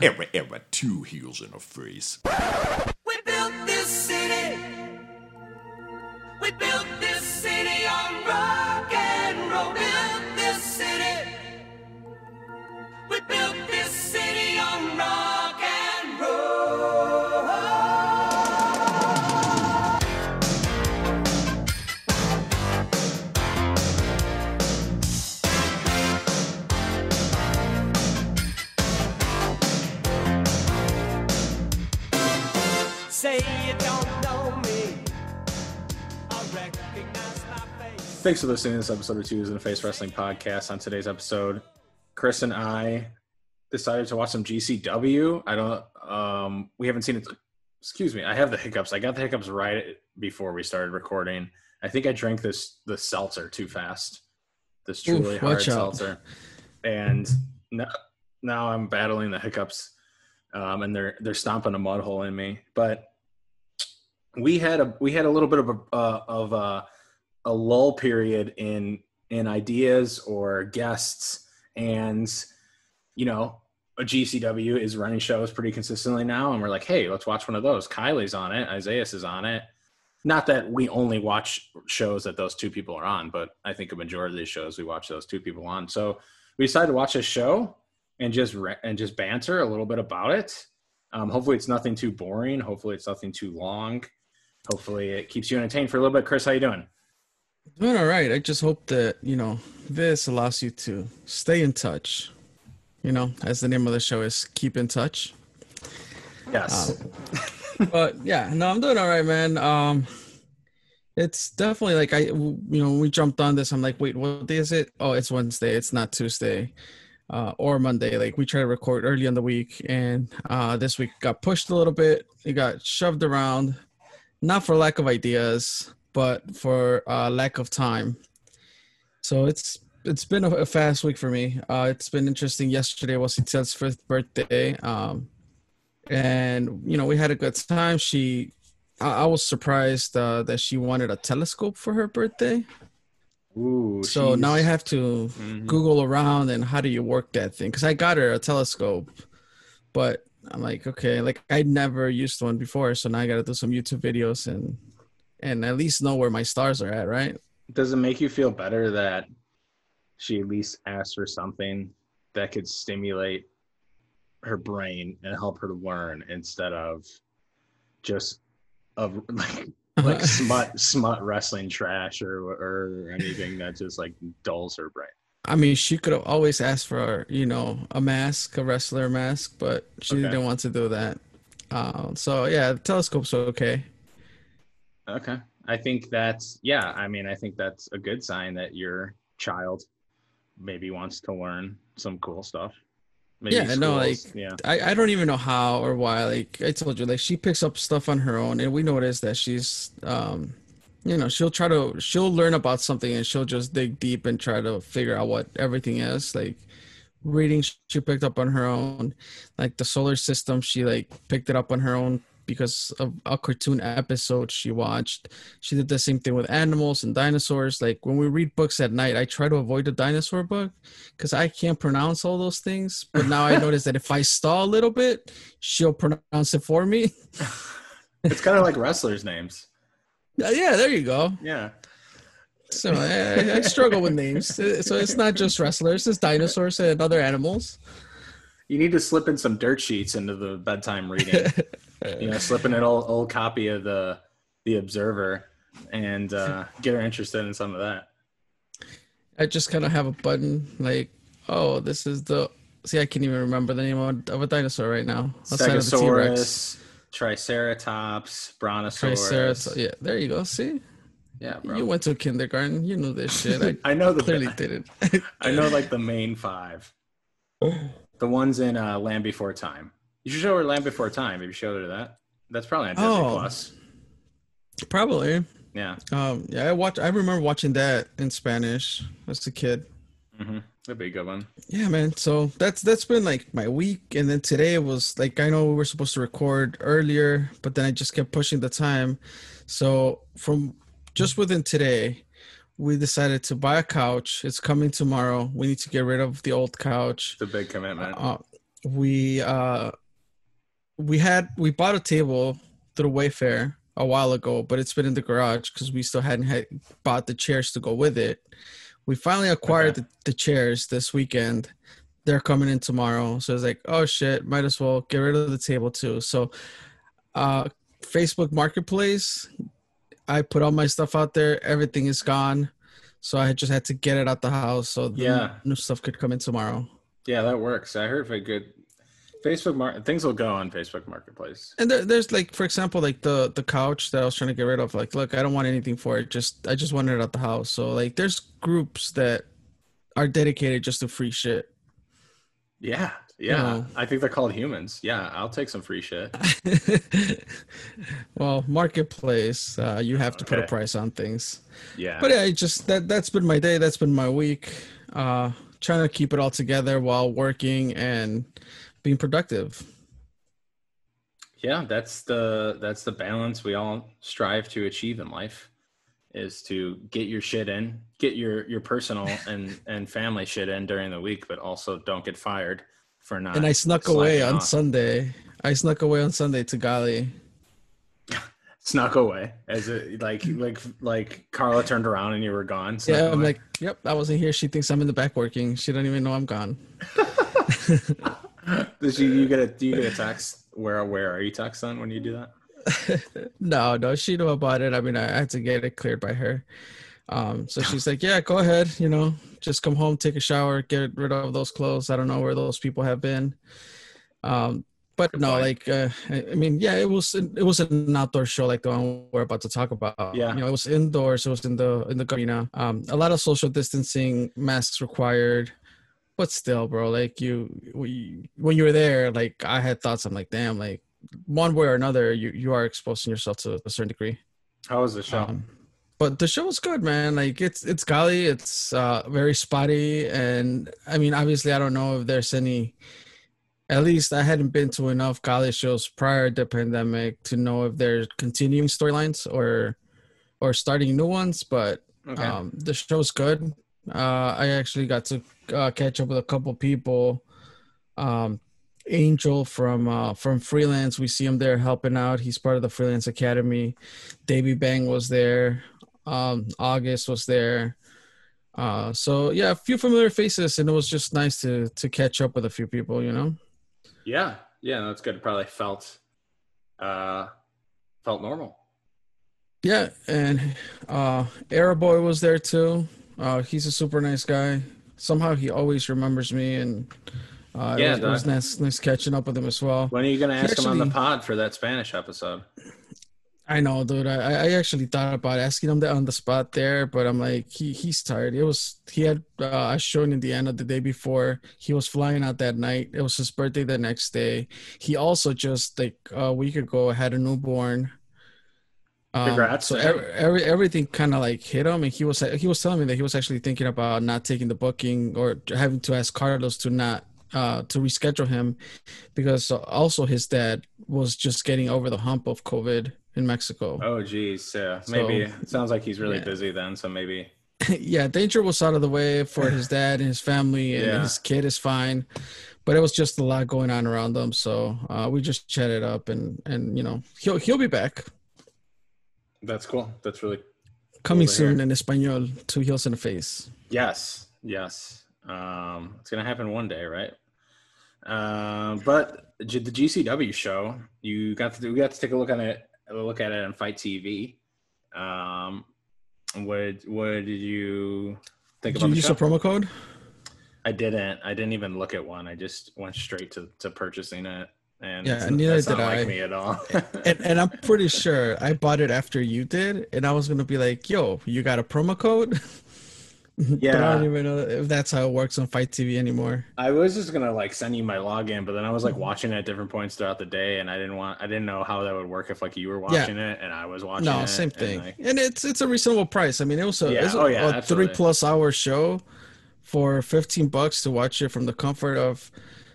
Era, era, two heels in a face. Thanks for listening to this episode of Twos in the Face Wrestling Podcast. On today's episode, Chris and I decided to watch some GCW. I don't, um, we haven't seen it. Excuse me, I have the hiccups. I got the hiccups right before we started recording. I think I drank this the seltzer too fast. This truly Oof, hard seltzer, and now, now I'm battling the hiccups, um, and they're they're stomping a mud hole in me. But we had a we had a little bit of a uh, of a a lull period in in ideas or guests. And you know a gcw is running shows pretty consistently now. And we're like hey let's watch one of those. Kylie's on it. Isaias is on it. Not that we only watch shows that those two people are on but i think a majority of these shows we watch those two people on. So we decided to watch a show and just re- and just banter a little bit about it. Um, hopefully it's nothing too boring. Hopefully it's nothing too long. Hopefully it keeps you entertained for a little bit. Chris how you doing Doing all right. I just hope that, you know, this allows you to stay in touch. You know, as the name of the show is, keep in touch. yes But yeah, no, I'm doing all right, man. Um, it's definitely like I, you know, we jumped on this. I'm like, wait, what day is it? Oh, it's Wednesday. It's not Tuesday, uh, or Monday. Like we try to record early in the week, and uh, this week got pushed a little bit. It got shoved around, not for lack of ideas, but for uh, lack of time. So it's it's been a, a fast week for me. Uh, it's been interesting. Yesterday was Itzel's fifth birthday. Um, and you know we had a good time she i, I was surprised uh, that she wanted a telescope for her birthday Ooh, so now i have to Mhm. google around and how do you work that thing because i got her a telescope but i'm like okay like i never used one before so now i gotta do some youtube videos and and at least know where my stars are at right Does it make you feel better that she at least asked for something that could stimulate her brain and help her to learn instead of just of like like smut smut wrestling trash or or anything that just like dulls her brain. I mean, she could have always asked for, you know, a mask, a wrestler mask, but she Okay. didn't want to do that. Uh, so yeah, the telescope's okay. Okay. I think that's yeah, I mean I think that's a good sign that your child maybe wants to learn some cool stuff. Maybe Yeah, no, like- yeah. I, I don't even know how or why. Like I told you, like she picks up stuff on her own, and we notice that she's, um, you know, she'll try to she'll learn about something and she'll just dig deep and try to figure out what everything is. Like reading, she picked up on her own. Like the solar system, she like picked it up on her own because of a cartoon episode she watched. She did the same thing with animals and dinosaurs. Like when we read books at night, I try to avoid the dinosaur book because I can't pronounce all those things. But now I notice that if I stall a little bit, she'll pronounce it for me. It's kind of like wrestlers' names. Uh, yeah, there you go. Yeah. So I, I struggle with names. Uh, So it's not just wrestlers; it's dinosaurs and other animals. You need to slip in some dirt sheets into the bedtime reading. you know, slipping an old old copy of the the Observer and uh, get her interested in some of that. I just kind of have a button like, oh, this is the. See, I can't even remember the name of, of a dinosaur right now. outside of the T-Rex. Stegosaurus, Triceratops, Brontosaurus. Triceratops. Yeah, there you go. See, Yeah, bro. you went to kindergarten. You knew this shit. I I know the clearly didn't. I know like the main five. The ones in uh, Land Before Time. You should show her Land Before Time. If you showed her that, that's probably on Disney Oh. Plus. Probably. Yeah, Um, yeah, I watch. I remember watching that in Spanish as a kid. Mm-hmm. that'd be a good one. Yeah, man. So that's that's been like my week, and then today was like I know we were supposed to record earlier, but then I just kept pushing the time. So from just within today, we decided to buy a couch. It's coming tomorrow. We need to get rid of the old couch. It's a big commitment. Uh, we uh we had we bought a table through Wayfair a while ago, but it's been in the garage because we still hadn't had bought the chairs to go with it. We finally acquired Okay. the, the chairs this weekend. They're coming in tomorrow. So it's like, oh shit, might as well get rid of the table too. So uh Facebook Marketplace, I put all my stuff out there, everything is gone. So I just had to get it out the house so the Yeah. new stuff could come in tomorrow. Yeah, that works. I heard a good Facebook mar- things will go on Facebook Marketplace. And there, there's like, for example, like the the couch that I was trying to get rid of. Like, look, I don't want anything for it. Just I just want it at the house. So like, there's groups that are dedicated just to free shit. Yeah, yeah. No. I think they're called humans. Yeah, I'll take some free shit. well, marketplace, uh, you have to put a price on things. Yeah, But yeah, it just that that's been my day. That's been my week. Uh, trying to keep it all together while working and being productive. yeah. That's the that's the balance we all strive to achieve in life, is to get your shit in, get your your personal and and family shit in during the week, but also don't get fired for not. and I snuck away on off. Sunday. I snuck away on Sunday to Gali. snuck away as it like like like Carla turned around and you were gone. Yeah, I'm like, yep, I wasn't here. She thinks I'm in the back working. She don't even know I'm gone. Does you, you get a do you get a text? Where where are you texting when you do that? no, no, she knew about it. I mean, I had to get it cleared by her. Um, so she's like, yeah, go ahead. You know, just come home, take a shower, get rid of those clothes. I don't know where those people have been. Um, but no, like, uh, I I mean, yeah, it was it was an outdoor show like the one we're about to talk about. Yeah. you know, it was indoors. It was in the in the arena. Um, a lot of social distancing, masks required. But still, bro, like you, we, when you were there, like I had thoughts. I'm like, damn, like one way or another, you you are exposing yourself to a certain degree. How was the show? Um, but the show was good, man. Like it's it's golly, it's uh, very spotty, and I mean, obviously, I don't know if there's any. At least I hadn't been to enough college shows prior to the pandemic to know if there's continuing storylines or or starting new ones. But okay. um, the show's good. Uh, I actually got to uh, catch up with a couple people. Um, Angel from uh, from Freelance, we see him there helping out. He's part of the Freelance Academy. Davey Bang was there. Um, August was there. Uh, so yeah, a few familiar faces, and it was just nice to to catch up with a few people. You know. yeah, yeah, that's good. It probably felt uh felt normal. Yeah, and uh Aeroboy was there too. Uh he's a super nice guy. Somehow he always remembers me and uh Yeah, it was, it was nice, nice catching up with him as well. When are you gonna He ask him on the pod for that Spanish episode? I know, dude. I, I actually thought about asking him that on the spot there, but I'm like, he he's tired. It was he had uh, a show in Indiana the day before. He was flying out that night. It was his birthday the next day. He also just like a week ago had a newborn. Um, Congrats, So every, every, everything kind of like hit him, and he was he was telling me that he was actually thinking about not taking the booking or having to ask Carlos to not uh to reschedule him because also his dad was just getting over the hump of COVID in Mexico. Oh geez, yeah. Maybe So- it sounds like he's really yeah. busy then, so maybe yeah, danger was out of the way for his dad and his family, and Yeah. his kid is fine. But it was just a lot going on around them, so uh, we just chatted up, and and you know he'll he'll be back that's cool. That's really coming to soon in Espanol, two heels in the face. Yes, yes. Um, it's gonna happen one day, right? Um, but the GCW show, you got to we got to take a look at it, look at it on FITE TV. Um, what what did you think Did about you the use show? a promo code? I didn't. I didn't even look at one. I just went straight to, to purchasing it, and Yeah, it's, neither that's did not I. like me at all. And and I'm pretty sure I bought it after you did, and I was gonna be like, "Yo, you got a promo code?" but I don't even know if that's how it works on FITE TV anymore. I was just gonna like send you my login, but then I was Mm-hmm. like watching it at different points throughout the day, and I didn't want, I didn't know how that would work if like you were watching it and I was watching No, it. same and, thing. like- And it's it's a reasonable price. I mean, it was a, Yeah. it's a, Oh, yeah, a three plus hour show for fifteen bucks to watch it from the comfort of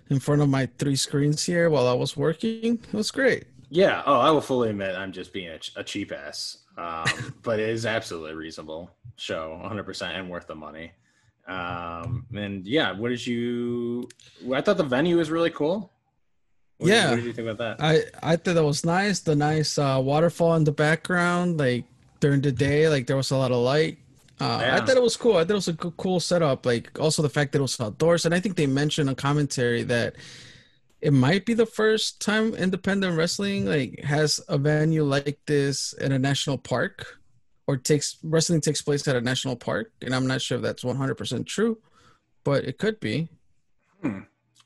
in front of my three screens here while I was working. It was great. yeah. Oh, I will fully admit I'm just being a, ch- a cheap ass, um, but it is absolutely reasonable show, 100 percent and worth the money. Um, and yeah, what did you? I thought the venue was really cool. What did- Yeah. what did you think about that? I I thought that was nice. The nice uh, waterfall in the background, like during the day, like there was a lot of light. Uh, I thought it was cool. I thought it was a co- cool setup. Like also the fact that it was outdoors, and I think they mentioned on commentary that it might be the first time independent wrestling like has a venue like this in a national park, or takes wrestling takes place at a national park. And I'm not sure if that's 100 percent true, but it could be.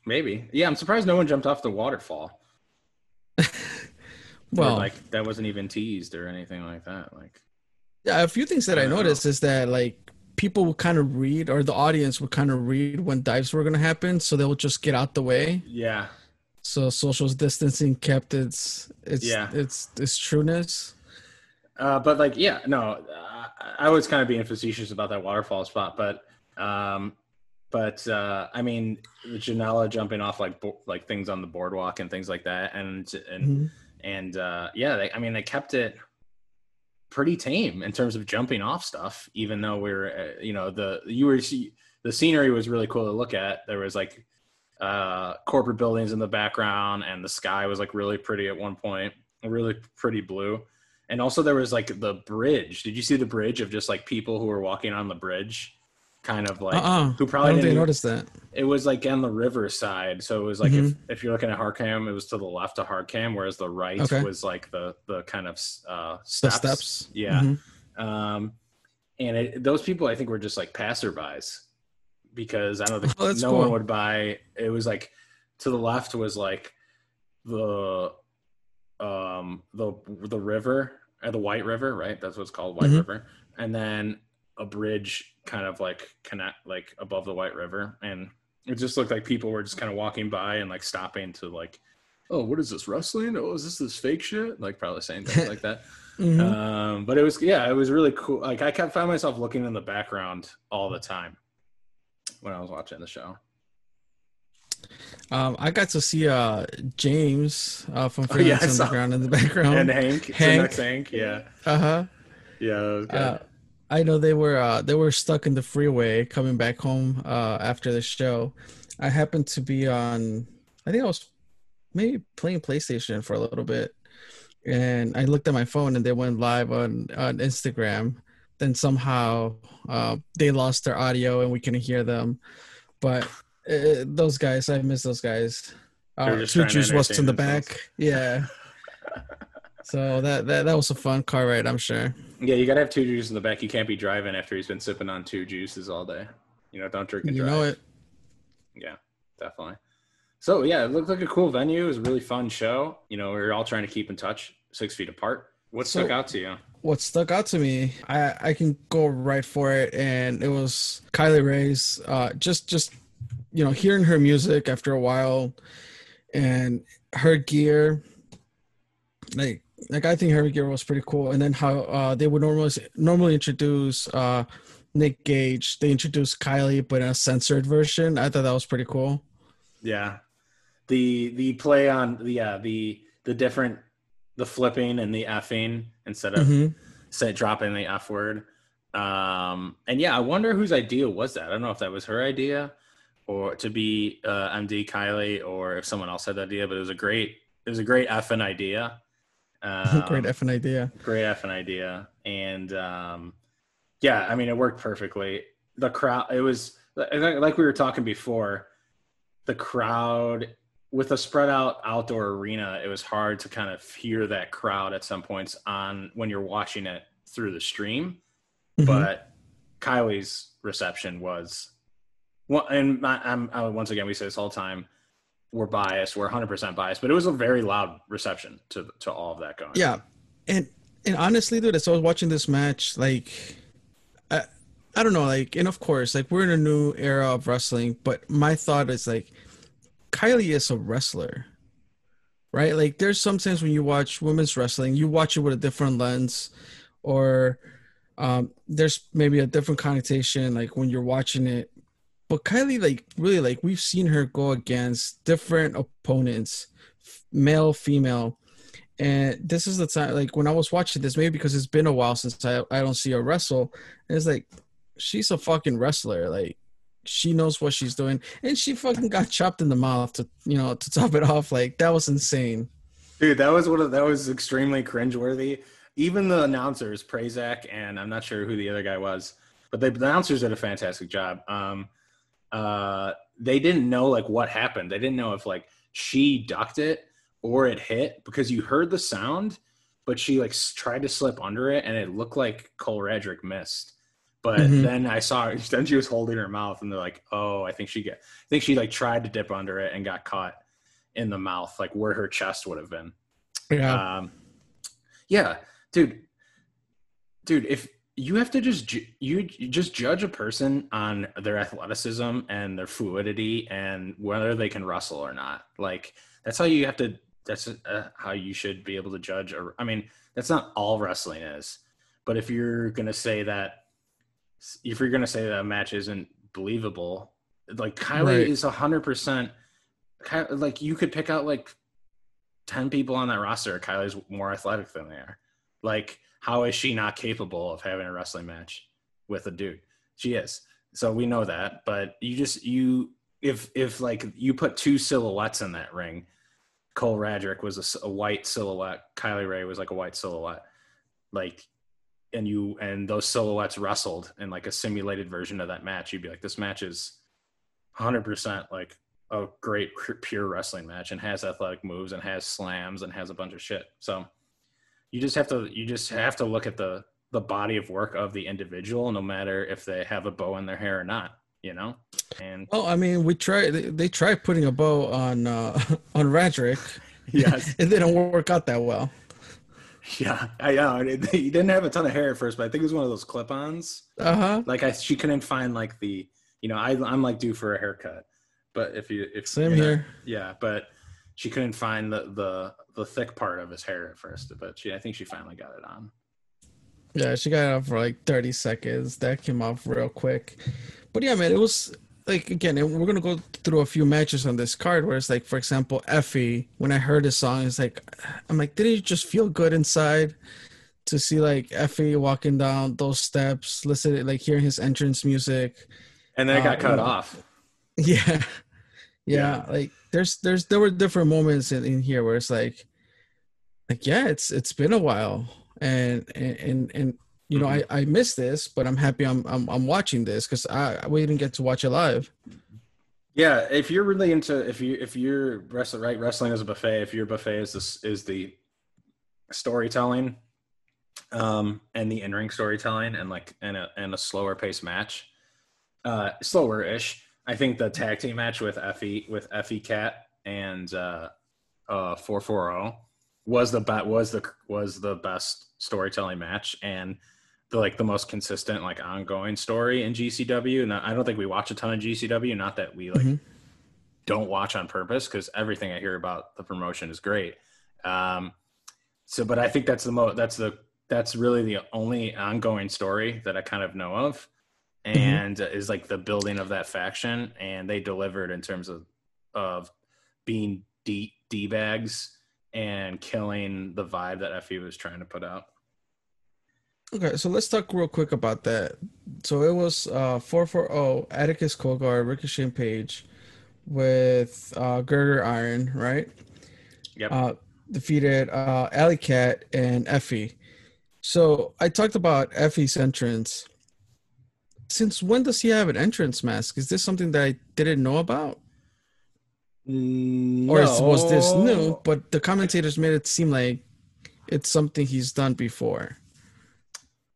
Maybe. Yeah, I'm surprised no one jumped off the waterfall. Or, Well, like that wasn't even teased or anything like that. Like, Yeah, a few things that I, I don't know. noticed is that like people would kind of read, or the audience would kind of read when dives were going to happen, so they'll just get out the way. yeah, So social distancing kept its its Yeah. its its trueness. uh, but like, yeah, no, I, I was kind of being facetious about that waterfall spot, but, um, but uh, I mean, Janela jumping off like bo- like things on the boardwalk and things like that, and and Mhm. and uh, yeah, they, I mean, they kept it pretty tame in terms of jumping off stuff. Even though we are uh, you know, the you were the scenery was really cool to look at. There was like uh, corporate buildings in the background, and the sky was like really pretty at one point, really pretty blue. And also there was like the bridge. Did you see the bridge of just like people who were walking on the bridge? Kind of like Uh-uh. who probably didn't even- noticed that. it was like on the river side so it was like Mm-hmm. if, if you're looking at hardcam it was to the left of hardcam whereas the right Okay. was like the the kind of uh The steps, steps. yeah Mhm. um and it, those people i think were just like passerbys because i don't think Oh, no cool. one would buy it was like to the left was like the um the the river or the white river right that's what it's called white Mhm. river and then a bridge kind of like connect like above the white river and it just looked like people were just kind of walking by and like stopping to like oh what is this wrestling oh is this this fake shit like probably saying things like that Mhm. um but it was yeah it was really cool like i kept find myself looking in the background all the time when i was watching the show Um, I got to see uh James uh, from Oh, yeah, Freelance saw- Underground in the background. and hank Hank. Hank. hank yeah Uh huh. yeah that was good. I know they were uh, they were stuck in the freeway coming back home uh, after the show. I happened to be on. I think I was maybe playing PlayStation for a little bit, and I looked at my phone and they went live on on Instagram. Then somehow uh, they lost their audio and we couldn't hear them. But uh, those guys, I miss those guys. Uh, just Two trying to Juice was in the back. Yeah. So that, that that was a fun car ride, I'm sure. yeah you gotta have two juices in the back you can't be driving after he's been sipping on two juices all day you know don't drink and You drive know it. Yeah, definitely. So yeah, it looked like a cool venue. It was a really fun show. You know, we are all trying to keep in touch, six feet apart. What So- stuck out to you? what stuck out to me i i can go right for it and it was kylie rae's uh just just you know hearing her music after a while and her gear like like i think Harry gear was pretty cool and then how uh they would normally normally introduce uh nick gage they introduced kylie but in a censored version i thought that was pretty cool Yeah, the the play on the yeah the the different the flipping and the effing instead of Mhm. say dropping the f word. Um, and yeah, I wonder whose idea was that. I don't know if that was her idea or to be uh, MD Kylie or if someone else had the idea. But it was a great it was a great effing idea. Um, great effing idea. great effing idea. And um yeah i mean it worked perfectly. The crowd it was like we were talking before the crowd with a spread out outdoor arena it was hard to kind of hear that crowd at some points on when you're watching it through the stream. Mhm. but kylie's reception was well and I, i'm once again we say this all the time we're biased we're 100% biased but it was a very loud reception to to all of that going. Yeah, and and honestly, dude, as I was watching this match, like, I, I don't know, like, and of course, like, we're in a new era of wrestling, but my thought is like, Kylie is a wrestler, right? Like, there's sometimes when you watch women's wrestling, you watch it with a different lens, or um, there's maybe a different connotation, like when you're watching it. But Kylie, like, really, like, we've seen her go against different opponents, male, female and this is the time like when i was watching this maybe because it's been a while since i, I don't see her wrestle and it's like she's a fucking wrestler like she knows what she's doing, and she fucking got chopped in the mouth to you know to top it off. Like that was insane. Dude, that was one of that was extremely cringeworthy. Even the announcers, Prazak, and I'm not sure who the other guy was, but the announcers did a fantastic job. Um, uh, they didn't know like what happened. They didn't know if like she ducked it or it hit because you heard the sound, but she like s- tried to slip under it and it looked like Cole Radrick missed. But Mhm. then I saw her, then she was holding her mouth and they're like, oh, I think she get, I think she like tried to dip under it and got caught in the mouth, like where her chest would have been. Yeah, Um, yeah, dude, dude, if you have to just ju- you just judge a person on their athleticism and their fluidity and whether they can wrestle or not, like that's how you have to. That's uh, how you should be able to judge. Or I mean, that's not all wrestling is, but if you're gonna say that, if you're gonna say that a match isn't believable, like Kylie Right. is a hundred percent. Like you could pick out like 10 people on that roster, Kylie's more athletic than they are. Like, how is she not capable of having a wrestling match with a dude? She is. So we know that. But you just, you, if, if like you put two silhouettes in that ring, Cole Radrick was a white silhouette, Kylie Rae was like a white silhouette. Like, and you, and those silhouettes wrestled in like a simulated version of that match, you'd be like, this match is 100% like a great pure wrestling match and has athletic moves and has slams and has a bunch of shit. So you just have to you just have to look at the the body of work of the individual, no matter if they have a bow in their hair or not. You know, and well, I mean, we try They, they tried putting a bow on uh on Radrick. yes, It didn't work out that well. yeah, I know. He didn't have a ton of hair at first, but I think it was one of those clip-ons. Uh huh. Like I, she couldn't find like the, you know, I, I'm like due for a haircut, but if you, if Same you know, here. yeah, but she couldn't find the the the thick part of his hair at first, but she, I think she finally got it on. Yeah, she got it off for like 30 seconds. That came off real quick. But yeah, man, it was like again, and we're gonna go through a few matches on this card where it's like, for example, Effy. When I heard his song, it's like, I'm like, did it just feel good inside to see like Effy walking down those steps, listen, like hearing his entrance music. And then it got Uh, cut off. Yeah. yeah, Yeah. Like there's there's there were different moments in, in here where it's like, like yeah, it's it's been a while, and and and, and you know, I I missed this, but I'm happy I'm I'm, I'm watching this because I we didn't get to watch it live. Yeah, if you're really into if you if you're wrestling right wrestling as a buffet, if your buffet is this is the storytelling, um, and the in ring storytelling and like and a and a slower paced match, uh, slower ish. I think the tag team match with Effy with Effy Cat and uh, uh, four four zero was the bet was the was the best storytelling match and the like the most consistent like ongoing story in GCW. And I don't think we watch a ton of GCW. Not that we like Mhm. don't watch on purpose because everything I hear about the promotion is great. Um, so, but I think that's the most that's the that's really the only ongoing story that I kind of know of, and is like the building of that faction. And they delivered in terms of of being d d bags and killing the vibe that Effy was trying to put out. Okay, so let's talk real quick about that. So it was uh 440 Atticus Cogar, Ricky Shane Page with uh Gregory Iron, right? Yep. uh, defeated uh, Allie Katch and Effy. So I talked about Effy's entrance. Since when does he have an entrance mask? Is this something that I didn't know about, or is, was this new? But the commentators made it seem like it's something he's done before.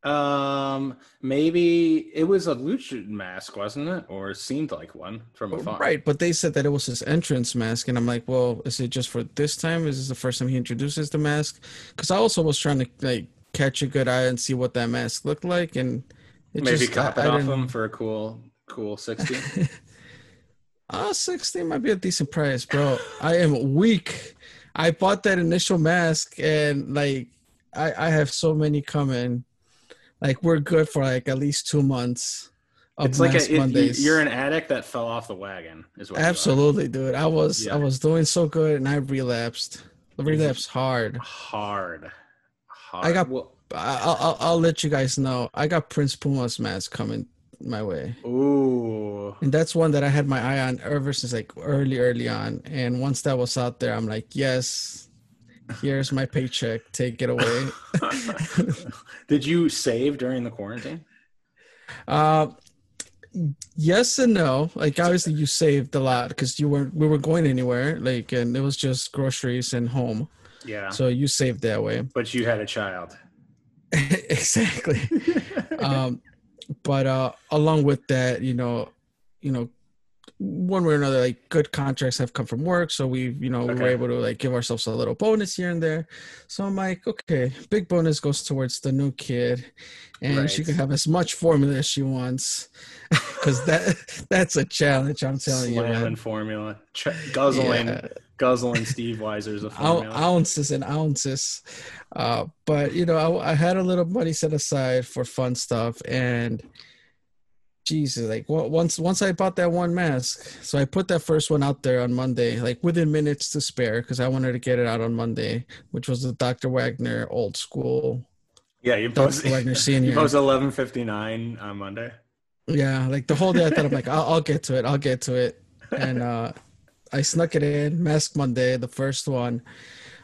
Um, maybe it was a lucha mask, wasn't it? Or seemed like one from afar. Right, but they said that it was his entrance mask, and I'm like, well, is it just for this time? Is this the first time he introduces the mask? Because I also was trying to like catch a good eye and see what that mask looked like, and it Maybe just, cop it off him for a cool, cool sixty. Uh, 60 might be a decent price, bro. I am weak. I bought that initial mask and like I, I have so many coming. Like we're good for like at least two months it's like a, it, you're an addict that fell off the wagon. Is what. Absolutely, dude. I was Yeah. I was doing so good and I relapsed. Relapsed hard. hard. Hard. I got- Well, I'll, I'll I'll let you guys know. I got Prince Puma's mask coming my way. Ooh. And that's one that I had my eye on ever since like early, early on. And once that was out there, I'm like, yes, here's my paycheck. Take it away. Did you save during the quarantine? Uh, yes and no. Like obviously you saved a lot because you weren't we were going anywhere. Like and it was just groceries and home. Yeah. So you saved that way. But you had a child. exactly. um, but uh, along with that, you know, you know, one way or another, like good contracts have come from work, so we, you know, we were able to like give ourselves a little bonus here and there. So I'm like, okay, big bonus goes towards the new kid, and she can have as much formula as she wants, because that that's a challenge. I'm telling you, man. Formula. Ch- guzzling. Yeah. Guzzling Steve Weiser's a formula. ounces and ounces. Uh, but you know, I, I had a little money set aside for fun stuff, and Jesus, like once once I bought that one mask, so I put that first one out there on Monday, like within minutes to spare, because I wanted to get it out on Monday, which was the Dr. Wagner old school. yeah, you Dr. posted, Wagner you Senior. posted 1159 on Monday. Yeah, like the whole day I thought I'm like, I'll, I'll get to it, I'll get to it, and uh, I snuck it in Mask Monday, the first one,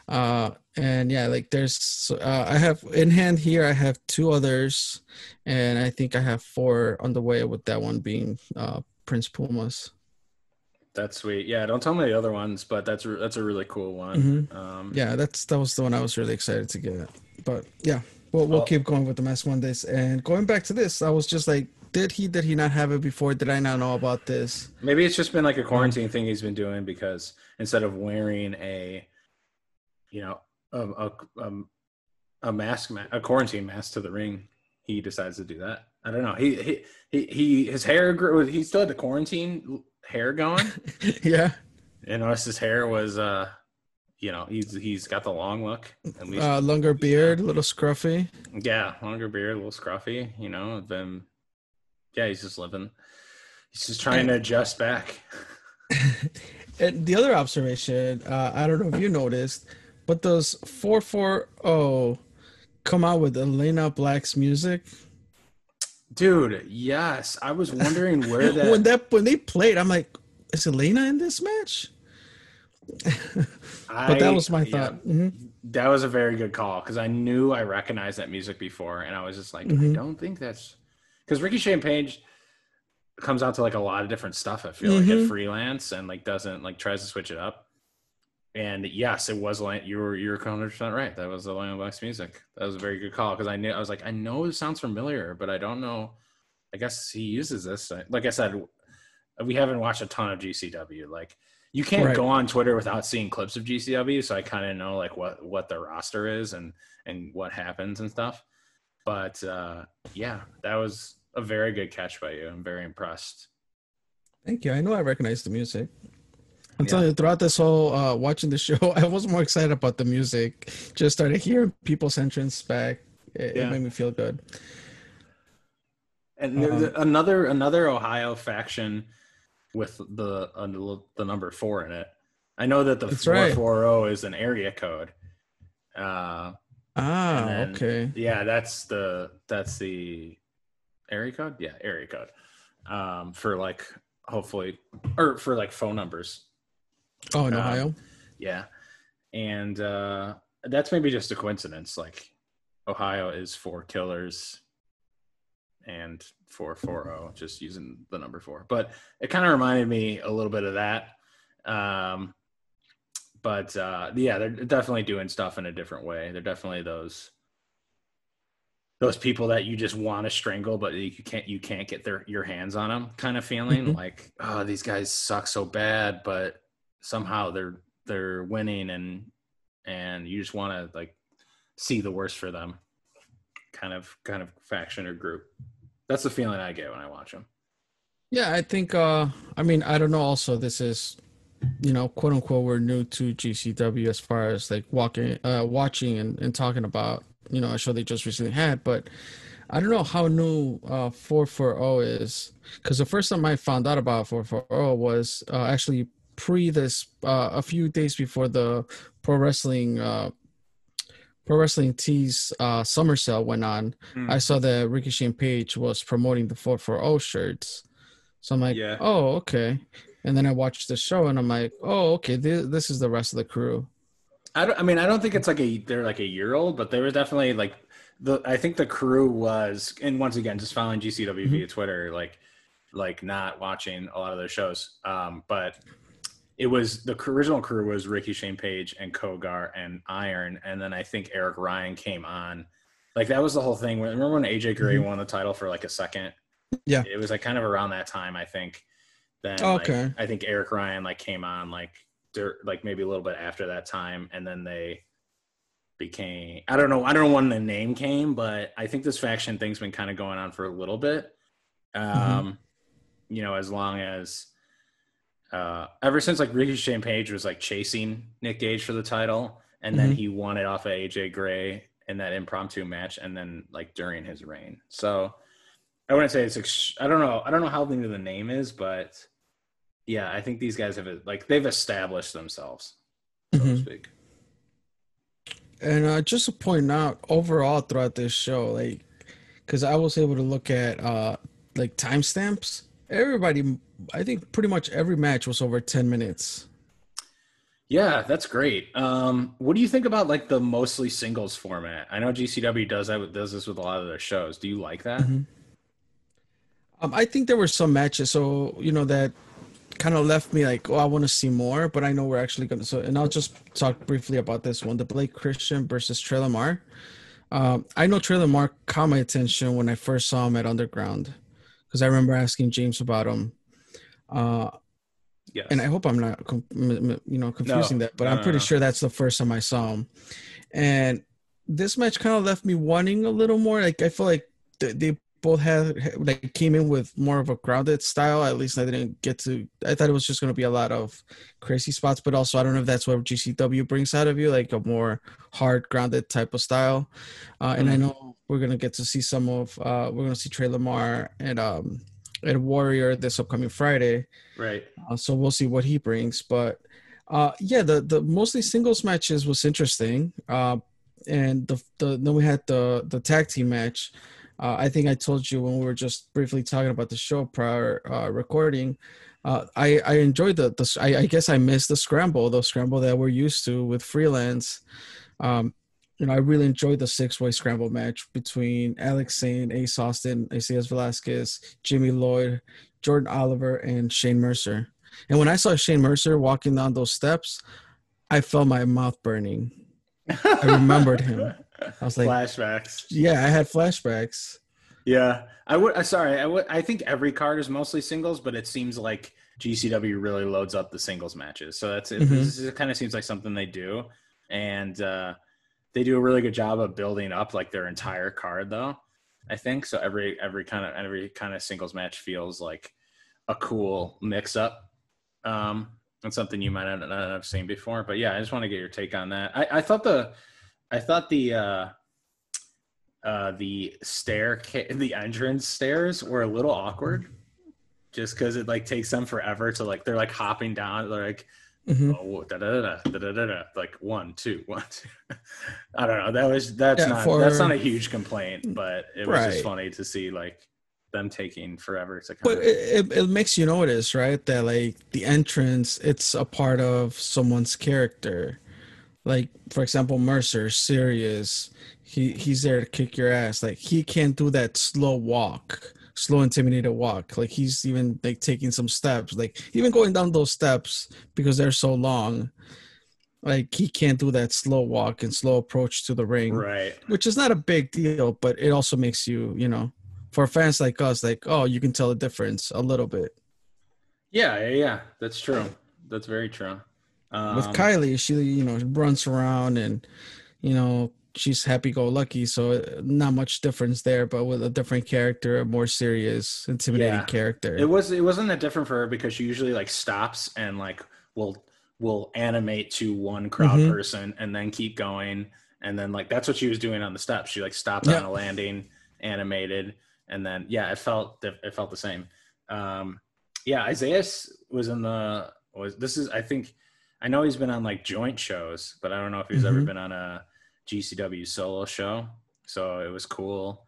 uh, and yeah, like there's uh, I have in hand here, I have two others, and I think I have four on the way with that one being uh, Prince Pumas. That's sweet. Yeah, don't tell me the other ones, but that's re- that's a really cool one. Um, Yeah, that's that was the one I was really excited to get. But yeah, we'll we'll Well- keep going with the Mask Mondays, and going back to this, I was just like, did he did he not have it before? Did I not know about this? Maybe it's just been like a quarantine thing he's been doing because instead of wearing a, you know, a a, a mask, a quarantine mask to the ring, he decides to do that. I don't know. He he he, he his hair grew. He still had the quarantine hair going. yeah. and noticed his hair was, uh, you know, he's he's got the long look. At least, uh, longer beard, a little scruffy. yeah, longer beard, a little scruffy. You know, then yeah, he's just living. He's just trying to adjust back. And the other observation, uh, I don't know if you noticed, but those 440 come out with Elena Black's music. Dude, yes. I was wondering where that. when that when they played, I'm like, is Elena in this match? But that was my yeah, thought. Mhm. that was a very good call because I knew I recognized that music before, and I was just like, I Mhm. don't think that's because Ricky Shane Page comes out to like a lot of different stuff. I feel like Mhm. at freelance and like doesn't like tries to switch it up. And yes, it was like you were you're 100 percent right. That was the Lion Box music. That was a very good call because I knew I was like I know it sounds familiar, but I don't know. I guess he uses this. Like I said, we haven't watched a ton of GCW. Like you can't Right. go on Twitter without seeing clips of GCW, so I kind of know like what what the roster is and and what happens and stuff. But uh, yeah, that was a very good catch by you. I'm very impressed. Thank you. I know I recognize the music. I'm Yeah. telling you, throughout this whole uh, watching the show, I was more excited about the music. Just started hearing people's entrance back. It, Yeah. it made me feel good. And there's another another Ohio faction with the uh, the number four in it. I know that the four four zero is an area code. Uh, Ah, then- okay. yeah, that's the that's the area code. Yeah, area code. Um, for like hopefully or for like phone numbers. Oh, in um, Ohio. Yeah, and uh, that's maybe just a coincidence. Like Ohio is four killers and four four zero, just using the number four. But it kind of reminded me a little bit of that. Um, but uh, yeah, they're definitely doing stuff in a different way. They're definitely those those people that you just want to strangle, but you can't you can't get their your hands on them kind of feeling. Mhm. Like oh, these guys suck so bad, but somehow they're they're winning and and you just want to like see the worst for them kind of kind of faction or group that's the feeling i get when i watch them Yeah, I think uh I mean, I don't know also this is you know, quote unquote we're new to GCW as far as like walking uh watching and, and talking about, you know, a show they just recently had, but I don't know how new uh 440 is cuz the first time I found out about 440 was uh, actually pre this uh a few days before the pro wrestling uh Pro Wrestling Tees uh, summer sale went on, Hmm. I saw that Ricky Shane Page was promoting the 440 shirts. So I'm like, Yeah. oh, okay. And then I watched the show and I'm like, oh, okay, this, this is the rest of the crew. I don't. I mean, I don't think it's like a they're like a year old, but they were definitely like the. I think the crew was, and once again, just following GCW via Twitter, like like not watching a lot of their shows. Um, but it was the original crew was Ricky Shane Page and Cogar and Iron, and then I think Eric Ryan came on. Like that was the whole thing. Remember when AJ Gray won the title for like a second? Yeah. it was like kind of around that time. I think. Then Oh, like, okay. I think Eric Ryan like came on like dur- like maybe a little bit after that time, and then they became I don't know I don't know when the name came, but I think this faction thing's been kind of going on for a little bit. Um, you know, as long as uh ever since like Ricky Shane Page was like chasing Nick Gage for the title, and then Mhm. he won it off of AJ Gray in that impromptu match, and then like during his reign. So I wouldn't say it's ex- I don't know I don't know how new the name is, but yeah, I think these guys have like they've established themselves, so to Mhm. speak. And uh, just to point out, overall throughout this show, like, because I was able to look at uh like timestamps. Everybody, I think pretty much every match was over ten minutes. Yeah, that's great. Um, what do you think about like the mostly singles format? I know GCW does that does this with a lot of their shows. Do you like that? Mhm. Um, I think there were some matches, so you know that kind of left me like, oh, I want to see more, but I know we're actually gonna. So, and I'll just talk briefly about this one: the Blake Christian versus Trey Lamar. Um, I know Trey Lamar caught my attention when I first saw him at Underground, because I remember asking James about him. Uh, Yes. and I hope I'm not, you know, confusing that, but no, I'm pretty no. sure that's the first time I saw him. And this match kind of left me wanting a little more. Like I feel like th- they both had like came in with more of a grounded style. At least I didn't get to. I thought it was just going to be a lot of crazy spots, but also I don't know if that's what GCW brings out of you, like a more hard grounded type of style. Uh, and I Mhm. know we're gonna get to see some of. Uh, we're gonna see Trey Lamar and um and Warrior this upcoming Friday. right. Uh, so we'll see what he brings. But uh, yeah, the the mostly singles matches was interesting. Uh, and the the then we had the the tag team match. Uh, I think I told you when we were just briefly talking about the show prior uh, recording. Uh, I I enjoyed the the I, I guess I missed the scramble, the scramble that we're used to with freelance. Um, you know, I really enjoyed the six way scramble match between Alex Zayne, Ace Austin, Isaias Velasquez, Jimmy Lloyd, Jordan Oliver, and Shane Mercer. And when I saw Shane Mercer walking down those steps, I felt my mouth burning. I remembered him. I was like, Flashbacks. yeah, I had flashbacks. Yeah, I would. I sorry. I would. I think every card is mostly singles, but it seems like GCW really loads up the singles matches. So that's it. Mhm. This is, it kind of seems like something they do, and uh, they do a really good job of building up like their entire card, though. I think so. Every every kind of every kind of singles match feels like a cool mix up. Um, and something you might not not have seen before. But yeah, I just want to get your take on that. I, I thought the, I thought the. uh uh, the stair, the entrance stairs were a little awkward, just because it like takes them forever to like they're like hopping down. They're like, Mhm. oh, da da da da da da da, like one, two, one, two. I don't know. That was that's Yeah, not for- that's not a huge complaint, but it was just funny to see like them taking forever to. Kind But it, it makes you notice, right? That like the entrance, it's a part of someone's character. Like for example, Mercer, serious. He he's there to kick your ass. Like he can't do that slow walk, slow intimidated walk. Like he's even like taking some steps. Like even going down those steps because they're so long. Like he can't do that slow walk and slow approach to the ring right. which is not a big deal, but it also makes you, you know, for fans like us, like, oh, you can tell the difference a little bit. Yeah, yeah, yeah. That's true. That's very true. Um, With Kylie, she, you know, runs around and, you know, she's happy go lucky. So uh, not much difference there, but with a different character, a more serious, intimidating Yeah. character. It was it wasn't that different for her because she usually like stops and like will will animate to one crowd Mhm. person and then keep going and then like that's what she was doing on the steps. She like stopped Yeah. on a landing, animated, and then yeah, it felt it felt the same. Um, yeah, Isaias was in the was this is I think I know he's been on like joint shows, but I don't know if he's ever Mhm. been on a GCW solo show. So it was cool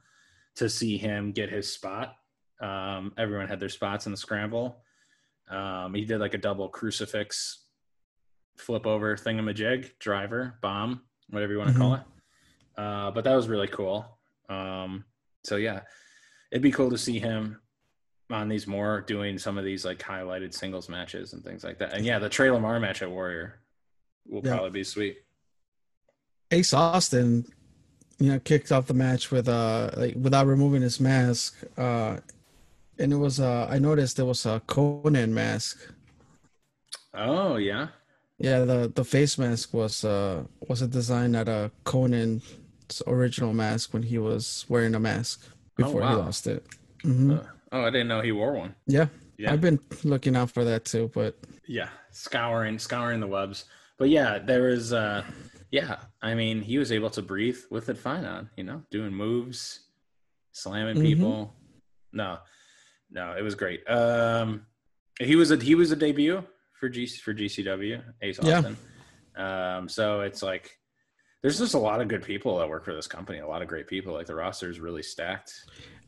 to see him get his spot. Um, everyone had their spots in the scramble. Um, he did like a double crucifix flip over thingamajig, driver, bomb, whatever you want to call it. Uh, but that was really cool. Um, so yeah, it'd be cool to see him on these more doing some of these like highlighted singles matches and things like that. And yeah, the Trey Lamar match at Warrior will Yeah. probably be sweet. Ace Austin, you know, kicked off the match with uh like without removing his mask. Uh and it was uh I noticed there was a Conan mask. Oh yeah. Yeah, the the face mask was uh was a design at a Conan's original mask when he was wearing a mask Oh, before he lost it. hmm Uh, oh, I didn't know he wore one. Yeah, Yeah. I've been looking out for that too, but yeah scouring scouring the webs but yeah there was uh yeah i mean he was able to breathe with it fine on you know doing moves slamming Mhm. people no no it was great um he was a he was a debut for g for gcw ace Austin. Yeah. um so it's like there's just a lot of good people that work for this company a lot of great people like the roster is really stacked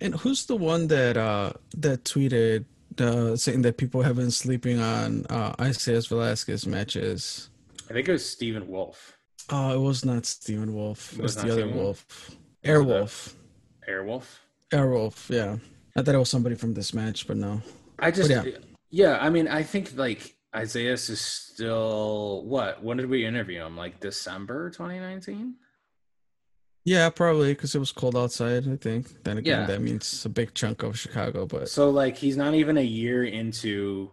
And who's the one that uh that tweeted uh saying that people have been sleeping on uh Isaias Velasquez matches? i think it was Stephen wolf Oh, it was not Steven Wolf. It It was was the other Stephen Wolf? Wolf. Airwolf. airwolf Airwolf, yeah. I thought it was somebody from this match, but no. I just yeah. yeah. I mean, I think like Isaiah is still what? When did we interview him? Like December 2019? Yeah, probably because it was cold outside, I think. Then again, Yeah. that means a big chunk of Chicago, but So like he's not even a year into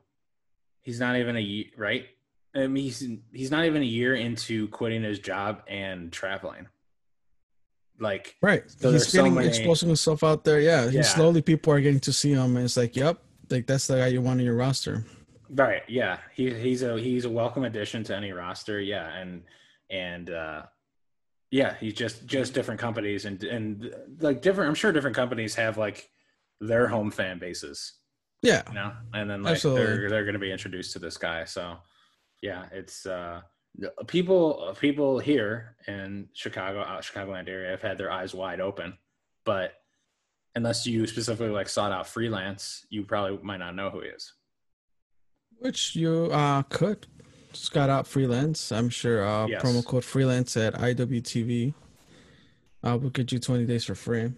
he's not even a year, right? I mean, he's he's not even a year into quitting his job and traveling. Like right. So he's there's so getting many- exposing himself out there. Yeah. Yeah. Slowly people are getting to see him and it's like, yep, like that's the guy you want in your roster. Right. Yeah. He he's a he's a welcome addition to any roster. Yeah. And and uh yeah, he's just just different companies and and like different I'm sure different companies have like their home fan bases, Yeah. you know, and then like Absolutely. they're they're gonna be introduced to this guy. So yeah, it's uh people people here in Chicago, uh, Chicagoland area have had their eyes wide open, but unless you specifically like sought out freelance, you probably might not know who he is. Which you uh could. Just got out freelance. I'm sure uh Yes. promo code freelance at IWTV. Uh will get you 20 days for free.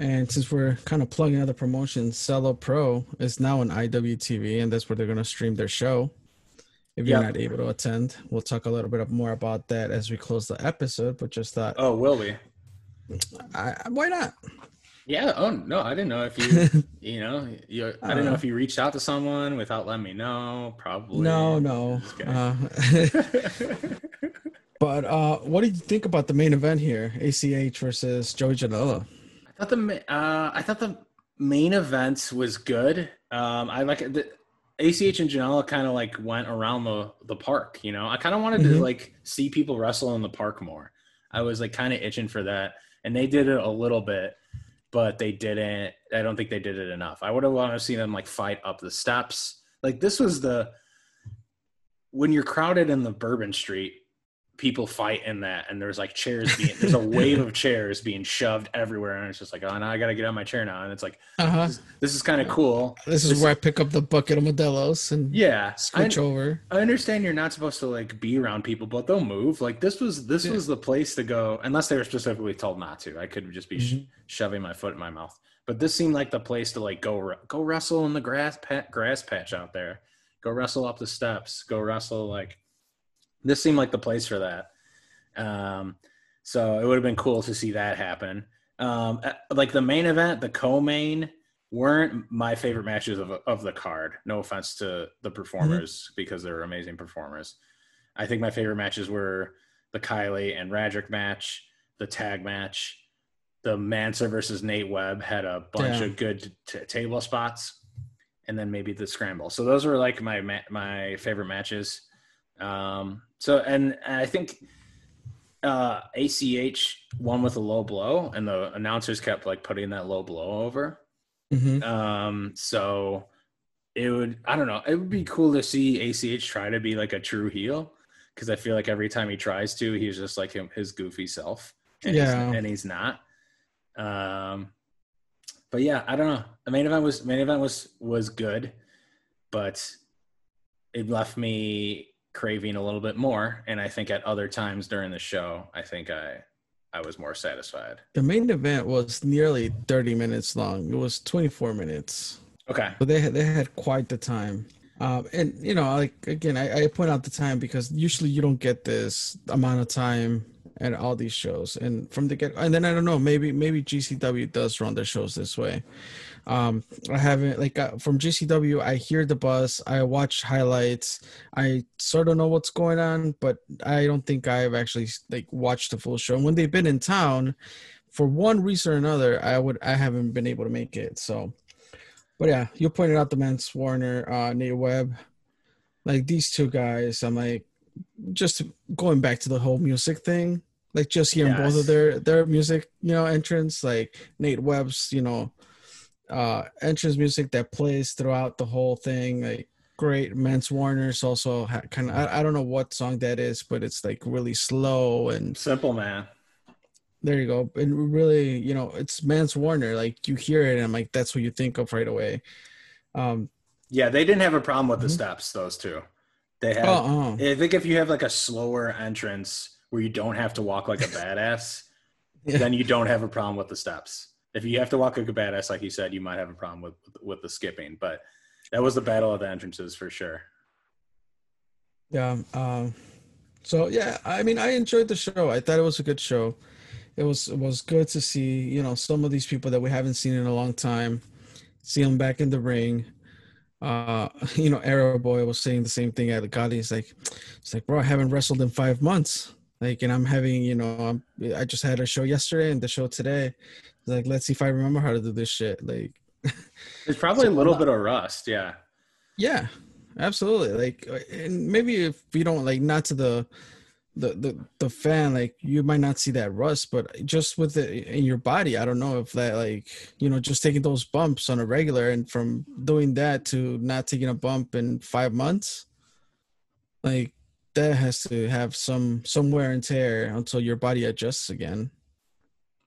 And since we're kind of plugging other promotions, Zelo Pro is now on IWTV, and that's where they're gonna stream their show. If you're Yep. not able to attend, we'll talk a little bit more about that as we close the episode. But just thought, Oh, will we? I, why not? Yeah. Oh no, I didn't know if you, you know, you, I didn't know Uh. if you reached out to someone without letting me know. Probably. No, no. Uh, but uh, what did you think about the main event here? ACH versus Joey Janela. I thought the uh, I thought the main event was good. Um, I like the ACH and Janela kind of like went around the the park. You know, I kind of wanted to Mhm. like see people wrestle in the park more. I was like kind of itching for that, and they did it a little bit, but they didn't. I don't think they did it enough. I would have wanted to see them like fight up the steps. Like this was the when you're crowded in the Bourbon Street, people fight in that, and there's like chairs being there's a wave of chairs being shoved everywhere, and it's just like, oh, now I got to get on my chair now, and it's like Uh huh. this, this is kind of cool. This is where I pick up the bucket of Modelo's and Yeah, I, switch over. I understand you're not supposed to like be around people, but they'll move. Like this was this Yeah. was the place to go, unless they were specifically told not to. I could just be sh- Mhm. shoving my foot in my mouth. But this seemed like the place to like go go wrestle in the grass pat- grass patch out there. Go wrestle up the steps. Go wrestle like this seemed like the place for that. Um, so it would have been cool to see that happen. Um, uh, like the main event, the co-main weren't my favorite matches of, of the card. No offense to the performers because they're amazing performers. I think my favorite matches were the Kylie and Radrick match, the tag match, the Mance versus Nate Webb had a bunch Yeah. of good t- table spots, and then maybe the scramble. So those were like my ma- my favorite matches. Um, so and I think uh, ACH won with a low blow, and the announcers kept like putting that low blow over. hmm Um, so it would I don't know, it would be cool to see ACH try to be like a true heel because I feel like every time he tries to, he's just like him, his goofy self. And Yeah. he's, and he's not. Um, but yeah, I don't know. The main event was main event was was good, but it left me craving a little bit more. And I think at other times during the show, I think I I was more satisfied. The main event was nearly 30 minutes long. It was 24 minutes. Okay. But they had they had quite the time. Um, and you know, like again, I, I point out the time because usually you don't get this amount of time at all these shows. And from the get, and then I don't know, maybe maybe GCW does run their shows this way. Um, I haven't like uh, from GCW. I hear the buzz. I watch highlights. I sort of know what's going on, but I don't think I've actually like watched the full show. And when they've been in town, for one reason or another, I would I haven't been able to make it. So. But yeah, you pointed out the Mance Warner, uh, Nate Webb, like these two guys. I'm like, just going back to the whole music thing, like just hearing both of their their music, you know, entrance, like Nate Webb's, you know, uh, entrance music that plays throughout the whole thing, like great. Mance Warner's also ha- kind of I, I don't know what song that is, but it's like really slow and Simple man. there you go. And really, you know, it's Mance Warner. Like you hear it, and I'm like, that's what you think of right away. Um, Yeah, they didn't have a problem with the Mhm. steps. Those two, they had. oh, oh. I think if you have like a slower entrance where you don't have to walk like a badass, Yeah. then you don't have a problem with the steps. If you have to walk like a badass, like you said, you might have a problem with with the skipping. But that was the battle of the entrances for sure. Yeah. Um, so yeah, I mean, I enjoyed the show. I thought it was a good show. It was it was good to see you know some of these people that we haven't seen in a long time, see them back in the ring. Uh, you know, Aeroboy was saying the same thing at the Gotti. He's like, it's like, bro, I haven't wrestled in five months. Like, and I'm having, you know, I'm, I just had a show yesterday and the show today. Like, let's see if I remember how to do this shit. Like, There's probably So a little bit of rust. Yeah. Yeah, absolutely. Like, and maybe if you don't like, not to the, the the the fan, like you might not see that rust, but just with it in your body, I don't know if that like you know just taking those bumps on a regular and from doing that to not taking a bump in five months, like that has to have some some wear and tear until your body adjusts again.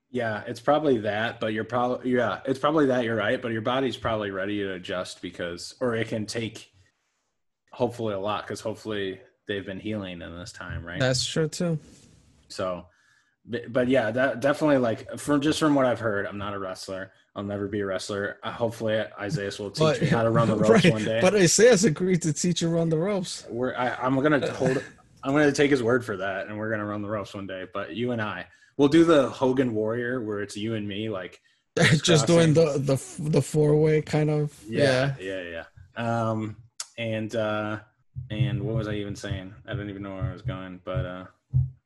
Yeah, it's probably that, but you're probably yeah, it's probably that you're right, but your body's probably ready to adjust because or it can take hopefully a lot because hopefully they've been healing in this time, right? That's true too. So but, but yeah, that definitely like from just from what I've heard, I'm not a wrestler. I'll never be a wrestler. Uh, hopefully Isaiah will teach me how to run the ropes Right, one day. But Isaiah's agreed to teach you run the ropes. we're I, I'm gonna hold I'm gonna take his word for that and we're gonna run the ropes one day. But you and I we'll do the Hogan Warrior where it's you and me like just doing the the the four way kind of? Yeah yeah. yeah, yeah. um and uh and what was i even saying? I didn't even know where i was going but uh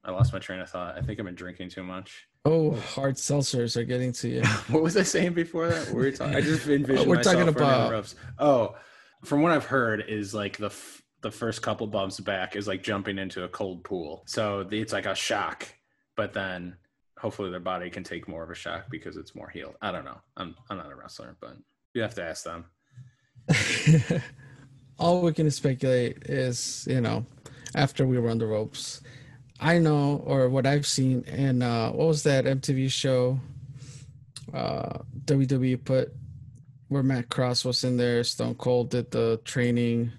i lost my train of thought. I think i've been drinking too much. Oh, hard seltzers are getting to you. what was i saying before that? We were talking i just envisioned We're myself talking about- ropes. oh from what i've heard is like the f- the first couple bumps back is like jumping into a cold pool. So it's like a shock but then hopefully their body can take more of a shock because it's more healed i don't know i'm i'm not a wrestler but you have to ask them All we can speculate is, you know, after we run the ropes. I know, or what I've seen in uh, what was that MTV show? Uh, WWE put where Matt Cross was in there. Stone Cold did the training.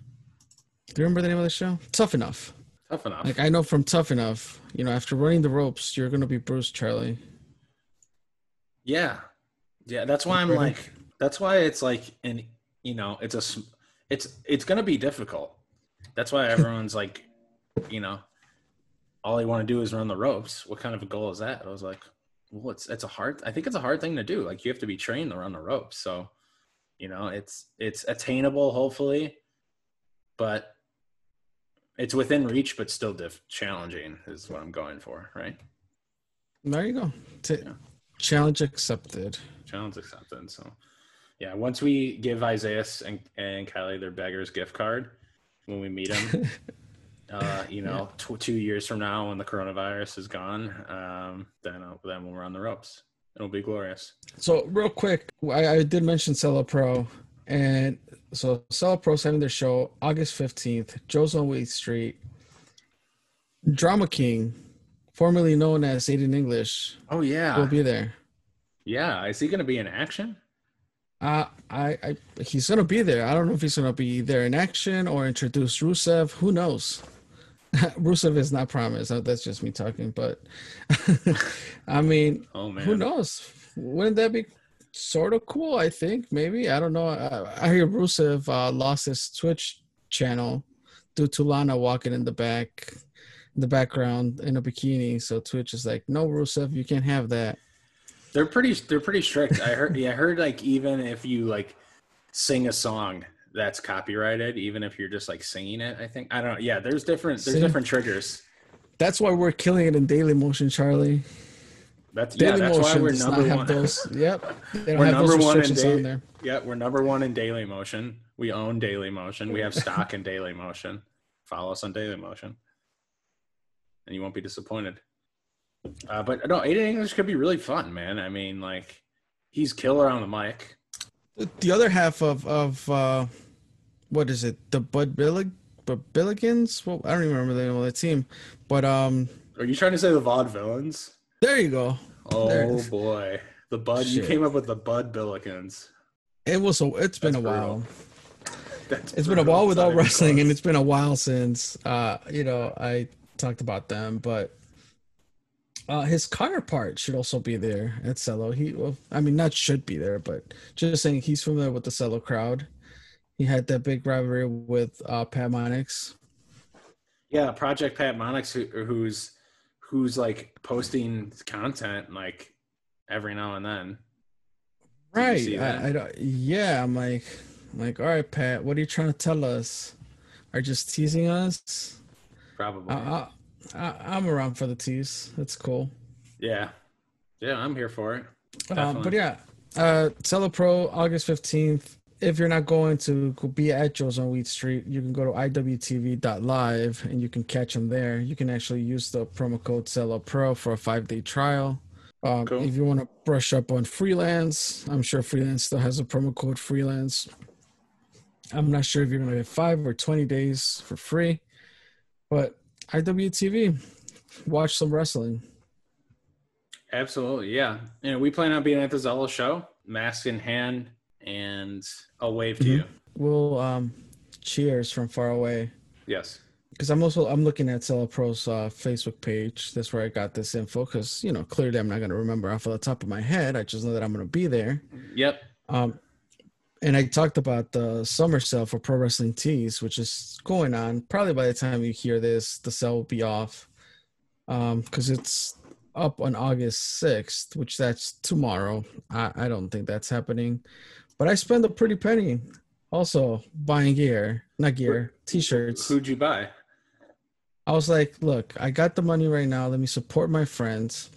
Do you remember the name of the show? Tough Enough. Tough enough Like I know from Tough Enough, you know, after running the ropes, you're gonna be Bruce Charlie. Yeah, yeah. That's why I'm like. That's why it's like, and you know, it's a, it's it's gonna be difficult. That's why everyone's like, you know, all they want to do is run the ropes. What kind of a goal is that? I was like, well, it's it's a hard. I think it's a hard thing to do. Like you have to be trained to run the ropes. So, you know, it's it's attainable, hopefully, but it's within reach, but still diff- challenging is what I'm going for. Right. There you go. T- Yeah. Challenge accepted. challenge accepted. So, yeah, once we give Isaiah and, and Kylie their beggars gift card when we meet them, uh, you know, tw- two years from now when the coronavirus is gone, um, then uh, then we'll run the ropes. It'll be glorious. So real quick, I, I did mention Zelo Pro, and so Zelo Pro's having their show August fifteenth, Joe's on Weed Street. Drama King, formerly known as Aiden English, Oh yeah. will be there. yeah. Is he gonna be in action? Uh, I, I, he's gonna be there. I don't know if he's gonna be there in action or introduce Rusev. Who knows? Rusev is not promised. Uh, That's just me talking, but I mean, Oh man, who knows? Wouldn't that be sort of cool? I think maybe. I don't know. I, I hear Rusev uh, lost his Twitch channel due to Lana walking in the back, in the background in a bikini. So Twitch is like, no, Rusev, you can't have that. They're pretty. They're pretty strict. I heard. Yeah, I heard. Like even if you like sing a song that's copyrighted, even if you're just like singing it, I think I don't know. Yeah, there's different. There's See? different triggers. That's why we're killing it in Daily Motion, Charlie. That's yeah. Daily That's why Motion we're number one. those. Yep, they don't We're have those number one in Daily. on there. Yeah, we're number one in Daily Motion. We own Daily Motion. We have stock in Daily Motion. Follow us on Daily Motion, and you won't be disappointed. Uh, but no, Aiden English could be really fun, man. I mean, like he's killer on the mic. The other half of of uh, what is it? The Bud Billig, Bud Billigans? Well, I don't even remember the name of the team, but um, Are you trying to say the Vaudevillains? There you go. Oh boy, the Bud. You came up with the Bud Billikens. It was a. It's been That's a brutal. while. That's It's been a while without wrestling, and it's been a while since uh, you know, I talked about them. But uh, his counterpart should also be there at Zelo. He, well, I mean, not should be there, but just saying he's familiar with the Zelo crowd. He had that big rivalry with uh, Pat Monix. yeah, Project Pat Monix, who, who's who's like posting content like every now and then. Did Right. I, I don't, yeah, I'm like, I'm like, all right, Pat, what are you trying to tell us? Are you just teasing us? Probably. I, I, I'm around for the tease. That's cool. Yeah. Yeah, I'm here for it. Um, but yeah, uh, Zelo Pro August 15th. If you're not going to be at Joe's on Weed Street, you can go to iwtv.live and you can catch them there. You can actually use the promo code Zelo Pro for a five day trial. Um, Cool. If you want to brush up on freelance, I'm sure freelance still has a promo code freelance. I'm not sure if you're going to get five or 20 days for free, but IWTV, watch some wrestling. Absolutely, yeah. And we plan on being at the Zelo show, mask in hand, and I'll wave to Mhm. you. We'll um, cheers from far away. Yes. because I'm also I'm looking at Zelo Pro's uh, Facebook page. That's where I got this info. Because you know, clearly I'm not going to remember off of the top of my head. I just know that I'm going to be there. Yep. Um, and I talked about the summer sale for Pro Wrestling Tees, which is going on. Probably by the time you hear this, the sale will be off. Um, because it's up on August 6th, which that's tomorrow. I, I don't think that's happening. But I spend a pretty penny also buying gear, not gear, t-shirts. Who'd you buy? I was like, look, I got the money right now. Let me support my friends.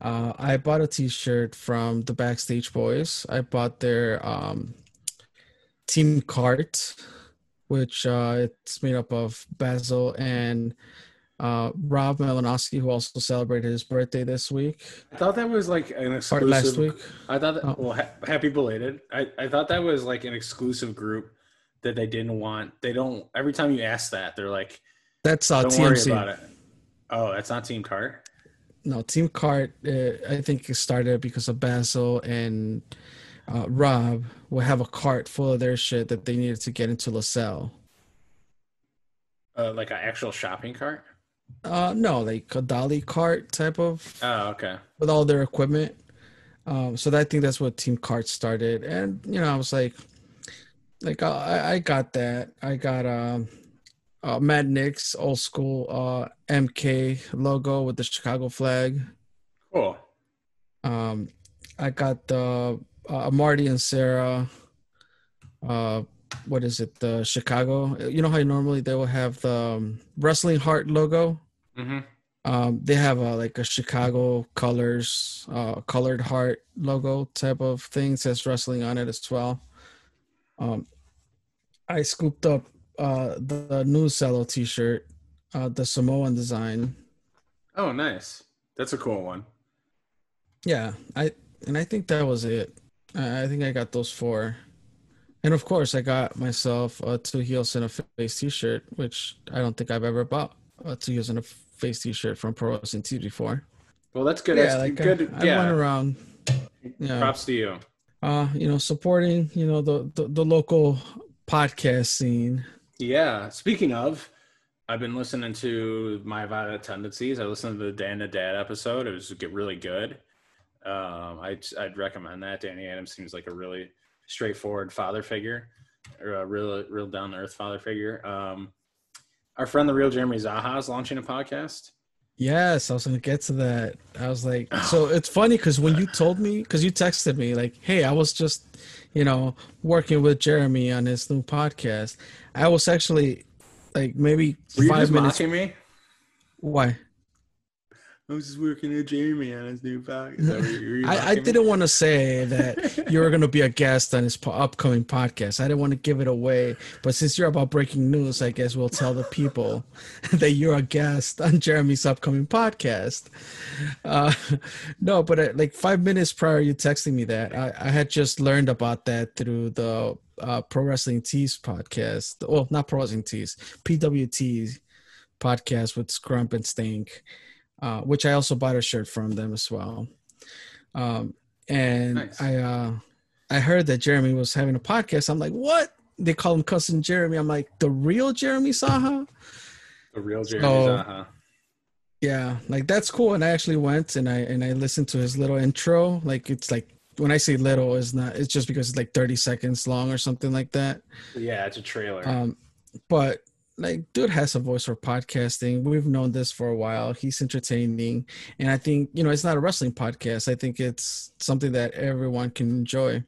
Uh, I bought a T-shirt from the Backstage Boys. I bought their um, team cart, which uh, it's made up of Basil and uh, Rob Malinowski, who also celebrated his birthday this week I thought that was like an or exclusive. last week. I thought that, Oh. well, ha- happy belated. I, I thought that was like an exclusive group that they didn't want. They don't, every time you ask that, they're like, That's uh, don't worry about it. Oh, that's not Team Cart? No, Team Cart. Uh, I think it started because of Basil and uh, Rob would have a cart full of their shit that they needed to get into LaSalle. Uh, like an actual shopping cart? Uh, no, like a dolly cart type of Oh, okay. with all their equipment. Um, so I think that's what Team Cart started, and you know, I was like, like uh, I, I got that. I got um, uh, Mad Nick's old school uh MK logo with the Chicago flag. Cool. Um, I got the uh, Marty and Sarah. Uh, what is it? The Chicago. You know how normally they will have the um, Wrestling Heart logo. Mm-hmm. Um, they have a like a Chicago colors, uh, colored heart logo type of thing. It says wrestling on it as well. Um, I scooped up uh the, the new Zelo T-shirt, uh, the Samoan design. Oh, nice. That's a cool one. Yeah, I and I think that was it. I, I think I got those four, and of course I got myself a two heels and a face T-shirt, which I don't think I've ever bought uh, to using a face T-shirt from Pro Wrestling Tees before. Well, that's good. Yeah, That's like good. I, I went around. Yeah, Props to you. uh, you know, supporting you know the, the the local podcast scene. Yeah. Speaking of, I've been listening to My Violent Tendencies. I listened to the Dan to Dad episode. It was get really good. Um, I'd, I'd recommend that. Danny Adams seems like a really straightforward father figure, or a real, real down to earth father figure. Um, our friend, the real Jeremy Zaha, is launching a podcast. Yes, I was gonna get to that. I was like, so it's funny because when you told me, because you texted me like, "Hey, I was just, you know, working with Jeremy on his new podcast." I was actually like maybe Were five minutes. Why? I was just working with Jeremy on his new podcast. I, I didn't want to say that you were going to be a guest on his po- upcoming podcast. I didn't want to give it away, but since you're about breaking news, I guess we'll tell the people that you're a guest on Jeremy's upcoming podcast. Uh, no, but uh, like five minutes prior, you texting me that I, I had just learned about that through the uh, Pro Wrestling Tees podcast. Well, not Pro Wrestling Tees, PWT podcast with Scrump and Stink uh, which I also bought a shirt from them as well. Um, and Nice. I uh, I heard that Jeremy was having a podcast. I'm like, what? They call him cousin Jeremy. I'm like, the real Jeremy Saha? The real Jeremy So- Zaha. Yeah, like that's cool. And I actually went and I and I listened to his little intro. Like it's like when I say little, it's not. It's just because it's like 30 seconds long or something like that. Yeah, it's a trailer. Um, but like, dude has a voice for podcasting. We've known this for a while. He's entertaining, and I think you know it's not a wrestling podcast. I think it's something that everyone can enjoy.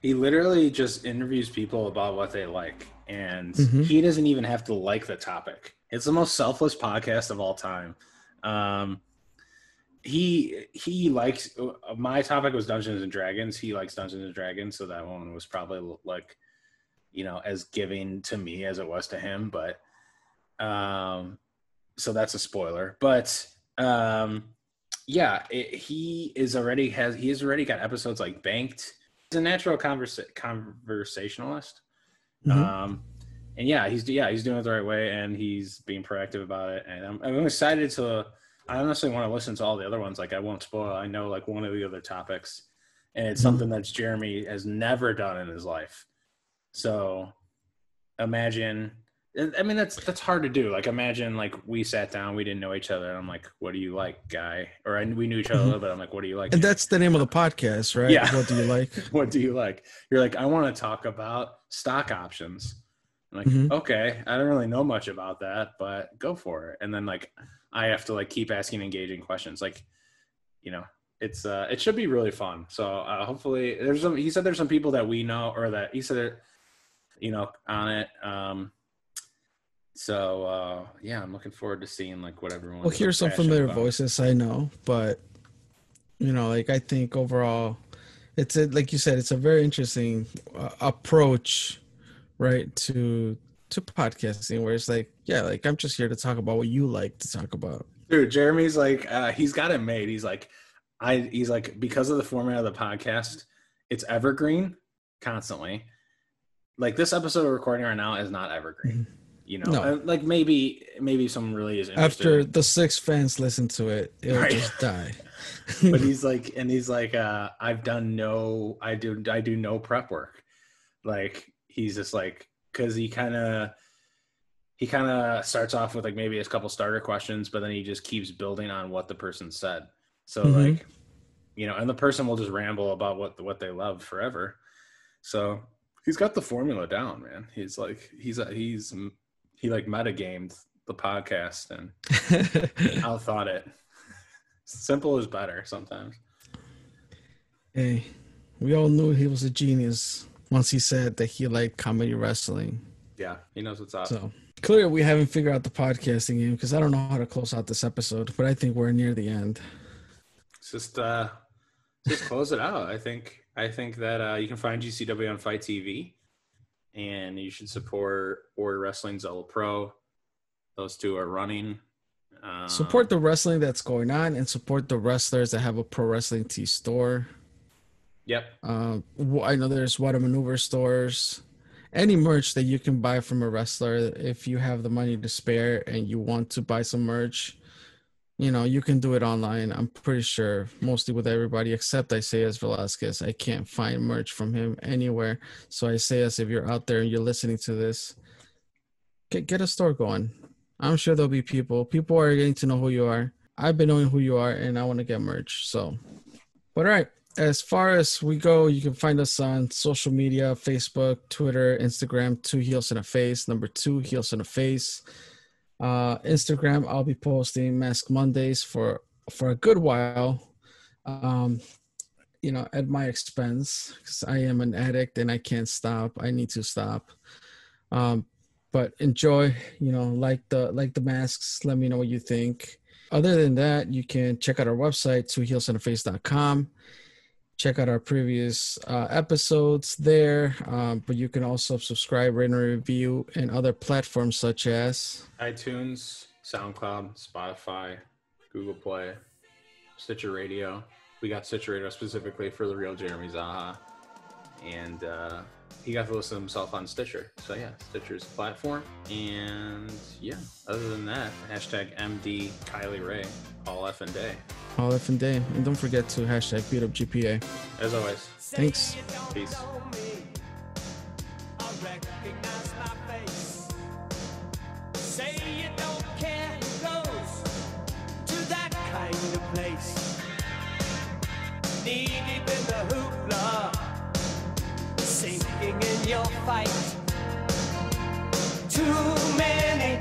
he literally just interviews people about what they like and Mhm. he doesn't even have to like the topic it's the most selfless podcast of all time um he he likes uh, my topic was dungeons and dragons he likes dungeons and dragons so that one was probably like you know as giving to me as it was to him but um so that's a spoiler but um yeah it, he is already has he has already got episodes like banked he's a natural conversa- conversationalist Mhm. um and yeah he's yeah he's doing it the right way and he's being proactive about it and i'm, I'm excited to i don't want to listen to all the other ones like i won't spoil i know like one of the other topics and it's Mhm. something that jeremy has never done in his life so imagine I mean that's that's hard to do like imagine like we sat down we didn't know each other and i'm like what do you like guy or I, we knew each other a little bit i'm like what do you like Mm-hmm. And that's the name of the podcast, right? Yeah. What do you like? what do you like? You're like, I want to talk about stock options. I'm like, Mhm. okay, I don't really know much about that, but go for it. And then like, I have to like keep asking engaging questions. Like, you know, it's uh, it should be really fun. So uh, hopefully, there's some. He said there's some people that we know, or that he said, it, you know, on it. Um, so uh, yeah, I'm looking forward to seeing like what everyone. Well, here's some familiar about. voices I know, but you know, like I think overall, it's a, like you said, it's a very interesting uh, approach, right? To to podcasting, where it's like, yeah, like I'm just here to talk about what you like to talk about. Dude, Jeremy's like, uh, he's got it made. He's like, I, he's like, because of the format of the podcast, it's evergreen constantly. Like this episode we're recording right now is not evergreen. You know, No. Uh, like maybe, maybe someone really is. After the six fans listen to it, it'll Right. just die. but he's like, and he's like, uh, I've done no, I do, I do no prep work. Like he's just like, cause he kind of, he kind of starts off with like maybe a couple starter questions, but then he just keeps building on what the person said. So Mhm. like, you know, and the person will just ramble about what what they love forever. So he's got the formula down, man. He's like, he's a, he's he like metagamed the podcast and outthought it. Simple is better sometimes. hey, we all knew he was a genius once he said that he liked comedy wrestling. Yeah, he knows what's up. So clearly, we haven't figured out the podcasting game because I don't know how to close out this episode, but I think we're near the end. It's just uh just close it out. I think I think that uh you can find GCW on FITE TV and you should support Warrior Wrestling Zelo Pro. Those two are running. Um, Support the wrestling that's going on and support the wrestlers that have a pro wrestling tee store. Yep. Um, I know there's a Maneuver stores any merch that you can buy from a wrestler if you have the money to spare and you want to buy some merch you know you can do it online i'm pretty sure mostly with everybody except isaias velasquez i can't find merch from him anywhere. So isaias if you're out there and you're listening to this get, get a store going. I'm sure there'll be people people are getting to know who you are. I've been knowing who you are and i want to get merch so. But all right as far as we go, you can find us on social media Facebook, Twitter, Instagram, two heels in a face, number two heels in a face. Uh, Instagram, I'll be posting Mask Mondays for for a good while. Um, you know, at my expense, because I am an addict and I can't stop. I need to stop. Um, but enjoy, you know, like the like the masks. Let me know what you think. Other than that, you can check out our website, twoheelsintheface.com check out our previous uh, episodes there. Um, but you can also subscribe, rate, and review in other platforms such as iTunes, SoundCloud, Spotify, Google Play, Stitcher Radio. We got Stitcher Radio specifically for the real Jeremy Zaha. And uh, he got to listen to himself on Stitcher. So yeah, Stitcher's platform. And yeah, other than that, hashtag MD Kylie Rae, all F and day. all F and day. And don't forget to hashtag beat up GPA. As always, Thanks. peace. I recognize my face. Say lacking in your fight. Too many.